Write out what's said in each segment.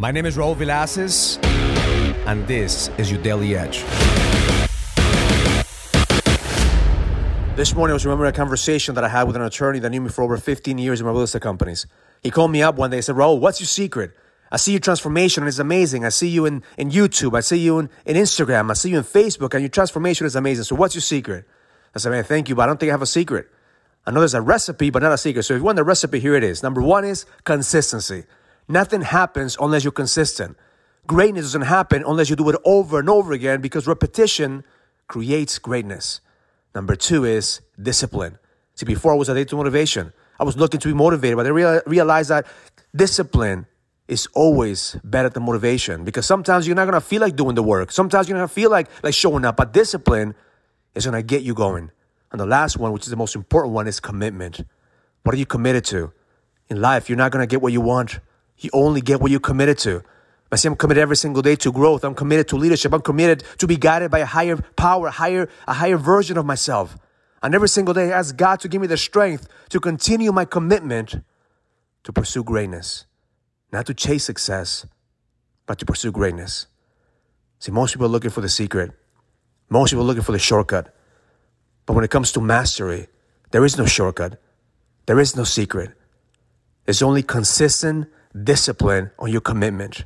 My name is Raul Villacis, and this is your Daily Edge. This morning, I was remembering a conversation that I had with an attorney that knew me for over 15 years in my real estate companies. He called me up one day and said, Raul, what's your secret? I see your transformation and it's amazing. I see you in, in YouTube. I see you in, in Instagram. I see you in Facebook and your transformation is amazing. So what's your secret? I said, man, thank you, but I don't think I have a secret. I know there's a recipe, but not a secret. So if you want the recipe, here it is. Number one is consistency. Nothing happens unless you're consistent. Greatness doesn't happen unless you do it over and over again because repetition creates greatness. Number two is discipline. See, before I was addicted to motivation. I was looking to be motivated, but I real, realized that discipline is always better than motivation because sometimes you're not gonna feel like doing the work. Sometimes you're not gonna feel like like showing up, but discipline is gonna get you going. And the last one, which is the most important one, is commitment. What are you committed to? In life, you're not gonna get what you want. You only get what you're committed to. I say I'm committed every single day to growth. I'm committed to leadership. I'm committed to be guided by a higher power, higher, a higher version of myself. And every single day, I ask God to give me the strength to continue my commitment to pursue greatness, not to chase success, but to pursue greatness. See, most people are looking for the secret. Most people are looking for the shortcut. But when it comes to mastery, there is no shortcut. There is no secret. It's only consistent discipline on your commitment.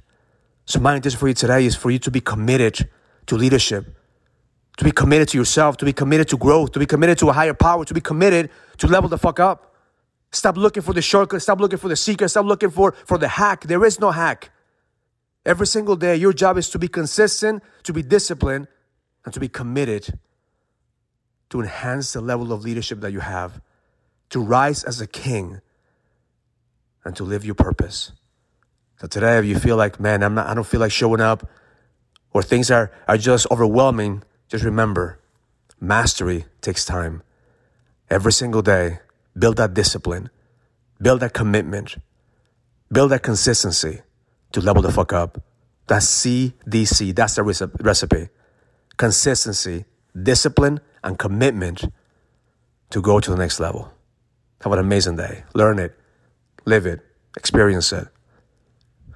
So my intention for you today is for you to be committed to leadership, to be committed to yourself, to be committed to growth, to be committed to a higher power, to be committed to level the fuck up. Stop looking for the shortcut, stop looking for the secret, stop looking for, for the hack. There is no hack. Every single day, your job is to be consistent, to be disciplined, and to be committed to enhance the level of leadership that you have, to rise as a king, and to live your purpose. So today, if you feel like, man, I'm not, I don't feel like showing up, or things are, are just overwhelming, just remember, mastery takes time. Every single day, build that discipline, build that commitment, build that consistency to level the fuck up. That's CDC. That's the recipe. Consistency, discipline, and commitment to go to the next level. Have an amazing day. Learn it, live it, experience it.